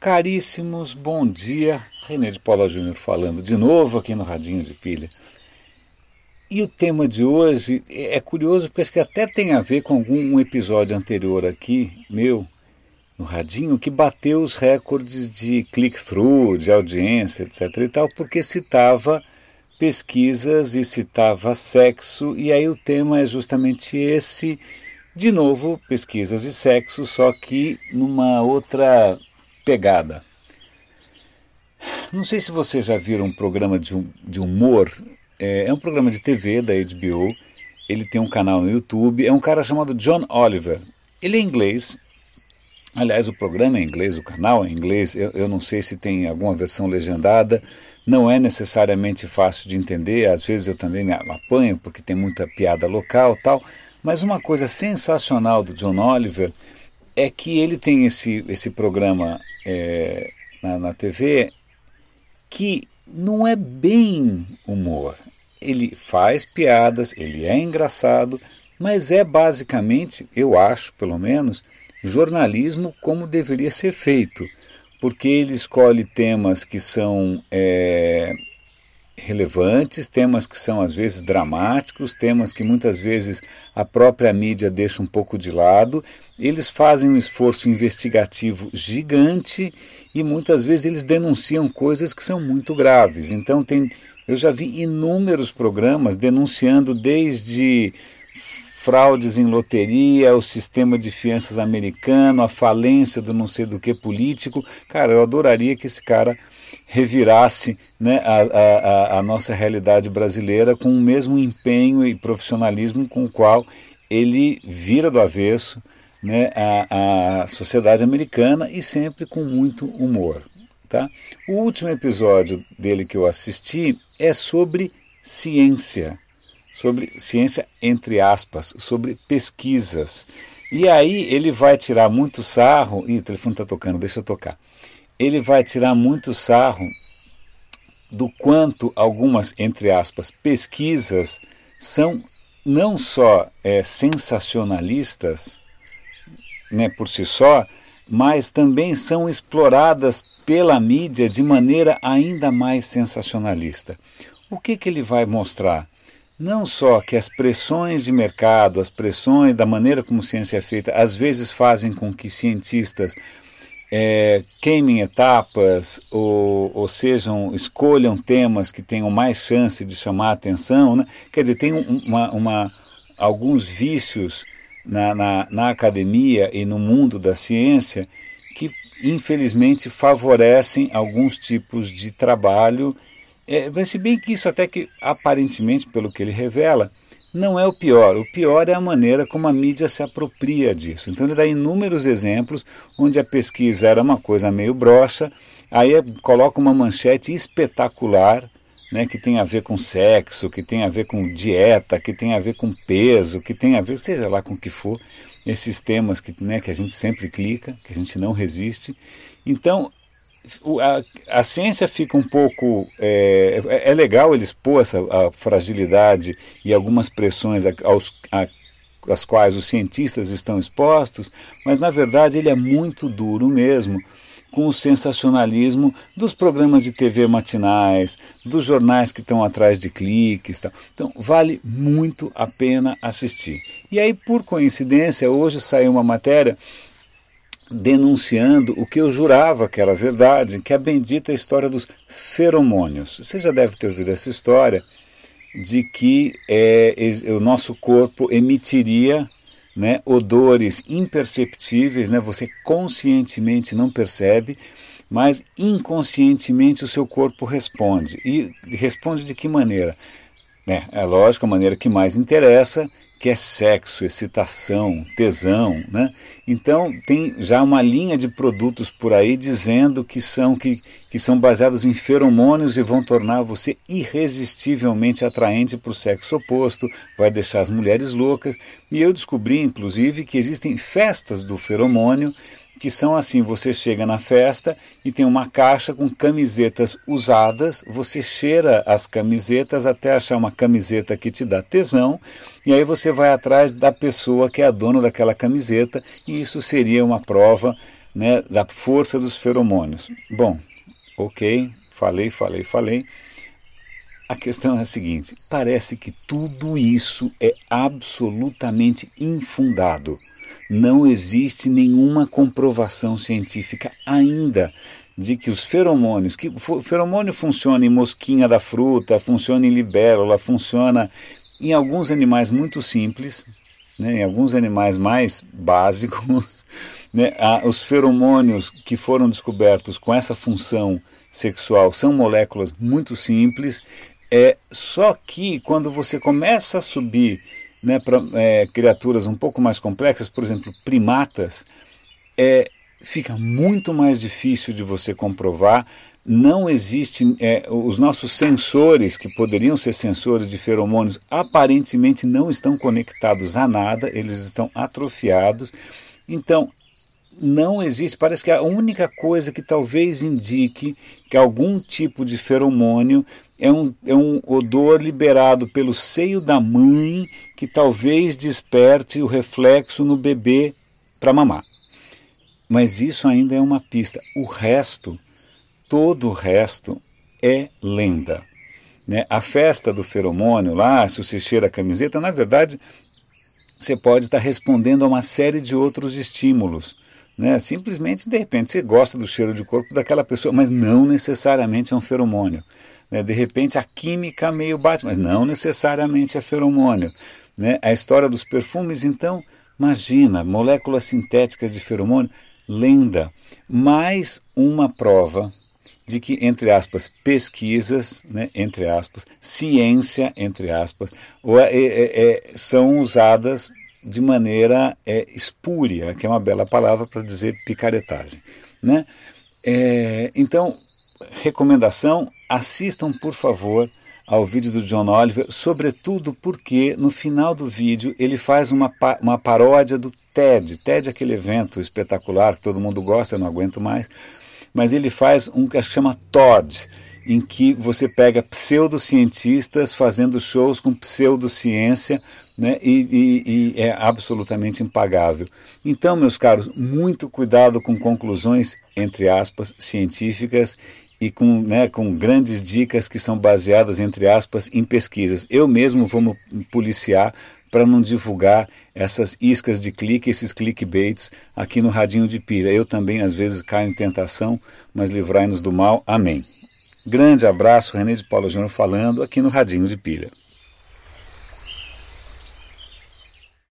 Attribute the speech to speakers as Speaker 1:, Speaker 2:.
Speaker 1: Caríssimos, bom dia. René de Paula Júnior falando de novo aqui no Radinho de Pilha. E o tema de hoje é curioso porque acho que até tem a ver com algum episódio anterior aqui, meu, no Radinho, que bateu os recordes de click-through, de audiência, etc. e tal, porque citava pesquisas e citava sexo, e aí o tema é justamente esse. De novo, pesquisas e sexo, só que numa outra pegada. Não sei se vocês já viram um programa de, um, de humor, é, é um programa de TV da HBO, ele tem um canal no YouTube, é um cara chamado John Oliver. Ele é inglês, aliás, o programa é inglês, o canal é inglês, eu, eu não sei se tem alguma versão legendada, não é necessariamente fácil de entender, às vezes eu também me apanho porque tem muita piada local tal, mas uma coisa sensacional do John Oliver é que ele tem esse, esse programa é, na, na TV que não é bem humor. Ele faz piadas, ele é engraçado, mas é basicamente, eu acho pelo menos, jornalismo como deveria ser feito, porque ele escolhe temas que são é, relevantes, temas que são às vezes dramáticos, temas que muitas vezes a própria mídia deixa um pouco de lado. Eles fazem um esforço investigativo gigante e muitas vezes eles denunciam coisas que são muito graves. Então tem, eu já vi inúmeros programas denunciando desde fraudes em loteria, o sistema de fianças americano, a falência do não sei do que político. Cara, eu adoraria que esse cara revirasse né, a, a, a, nossa realidade brasileira com o mesmo empenho e profissionalismo com o qual ele vira do avesso né, a, a sociedade americana e sempre com muito humor. Tá? O último episódio dele que eu assisti é sobre ciência, sobre ciência entre aspas, sobre pesquisas. E aí ele vai tirar muito sarro. Ih, o telefone está tocando, deixa eu tocar ele vai tirar muito sarro do quanto algumas, entre aspas, pesquisas são não só é, sensacionalistas né, por si só, mas também são exploradas pela mídia de maneira ainda mais sensacionalista. O que, que ele vai mostrar? Não só que as pressões de mercado, as pressões da maneira como ciência é feita, às vezes fazem com que cientistas é, queimem etapas ou, ou sejam escolham temas que tenham mais chance de chamar a atenção, né? quer dizer, tem uma, uma, alguns vícios na, na, na academia e no mundo da ciência que infelizmente favorecem alguns tipos de trabalho, é, se bem que isso até que aparentemente, pelo que ele revela, não é o pior. O pior é a maneira como a mídia se apropria disso. Então ele dá inúmeros exemplos onde a pesquisa era uma coisa meio broxa, aí coloca uma manchete espetacular, né, que tem a ver com sexo, que tem a ver com dieta, que tem a ver com peso, que tem a ver, seja lá com o que for, esses temas que, né, que a gente sempre clica, que a gente não resiste. Então, a, a, ciência fica um pouco. É, é, é legal ele expor essa a fragilidade e algumas pressões aos, a, às quais os cientistas estão expostos, mas na verdade ele é muito duro mesmo com o sensacionalismo dos programas de TV matinais, dos jornais que estão atrás de cliques. Tal. Então, vale muito a pena assistir. E aí, por coincidência, hoje saiu uma matéria denunciando o que eu jurava que era verdade, que é a bendita história dos feromônios. Você já deve ter ouvido essa história de que é, o nosso corpo emitiria né, odores imperceptíveis, né, você conscientemente não percebe, mas inconscientemente o seu corpo responde. E responde de que maneira? É, é lógico, a maneira que mais interessa, que é sexo, excitação, tesão, né? Então tem já uma linha de produtos por aí dizendo que são que, que são baseados em feromônios e vão tornar você irresistivelmente atraente para o sexo oposto, vai deixar as mulheres loucas. E eu descobri inclusive que existem festas do feromônio que são assim: você chega na festa e tem uma caixa com camisetas usadas, você cheira as camisetas até achar uma camiseta que te dá tesão, e aí você vai atrás da pessoa que é a dona daquela camiseta, e isso seria uma prova né, da força dos feromônios. Bom, ok, falei, falei, falei. A questão é a seguinte: parece que tudo isso é absolutamente infundado. Não existe nenhuma comprovação científica ainda de que os feromônios, que o feromônio funciona em mosquinha da fruta, funciona em libélula, funciona em alguns animais muito simples, né, em alguns animais mais básicos, né, os feromônios que foram descobertos com essa função sexual são moléculas muito simples é só que quando você começa a subir né, para é, criaturas um pouco mais complexas, por exemplo, primatas, é, fica muito mais difícil de você comprovar. Não existe. É, os nossos sensores, que poderiam ser sensores de feromônios, aparentemente não estão conectados a nada, eles estão atrofiados. Então, não existe. Parece que a única coisa que talvez indique que algum tipo de feromônio é um, é um odor liberado pelo seio da mãe que talvez desperte o reflexo no bebê para mamar. Mas isso ainda é uma pista. O resto, todo o resto, é lenda. Né? A festa do feromônio lá, se você cheira a camiseta, na verdade, você pode estar respondendo a uma série de outros estímulos. Né? Simplesmente, de repente, você gosta do cheiro de corpo daquela pessoa, mas não necessariamente é um feromônio. Né? De repente a química meio bate, mas não necessariamente é feromônio. Né? A história dos perfumes, então, imagina, moléculas sintéticas de feromônio, lenda. Mais uma prova de que, entre aspas, pesquisas, né, entre aspas, ciência, entre aspas, é, é, é, são usadas de maneira é, espúria, que é uma bela palavra para dizer picaretagem. Né? É, então, recomendação: assistam, por favor, ao vídeo do John Oliver, sobretudo porque no final do vídeo ele faz uma, uma paródia do TED. TED é aquele evento espetacular que todo mundo gosta, eu não aguento mais. Mas ele faz um que chama Todd, em que você pega pseudocientistas fazendo shows com pseudociência né, e, e, e é absolutamente impagável. Então, meus caros, muito cuidado com conclusões, entre aspas, científicas e com, né, com grandes dicas que são baseadas, entre aspas, em pesquisas. Eu mesmo vou me policiar para não divulgar essas iscas de clique, esses clickbaits aqui no Radinho de Pilha. Eu também, às vezes, caio em tentação, mas livrai-nos do mal. Amém. Grande abraço, René de Paula Júnior falando aqui no Radinho de Pilha.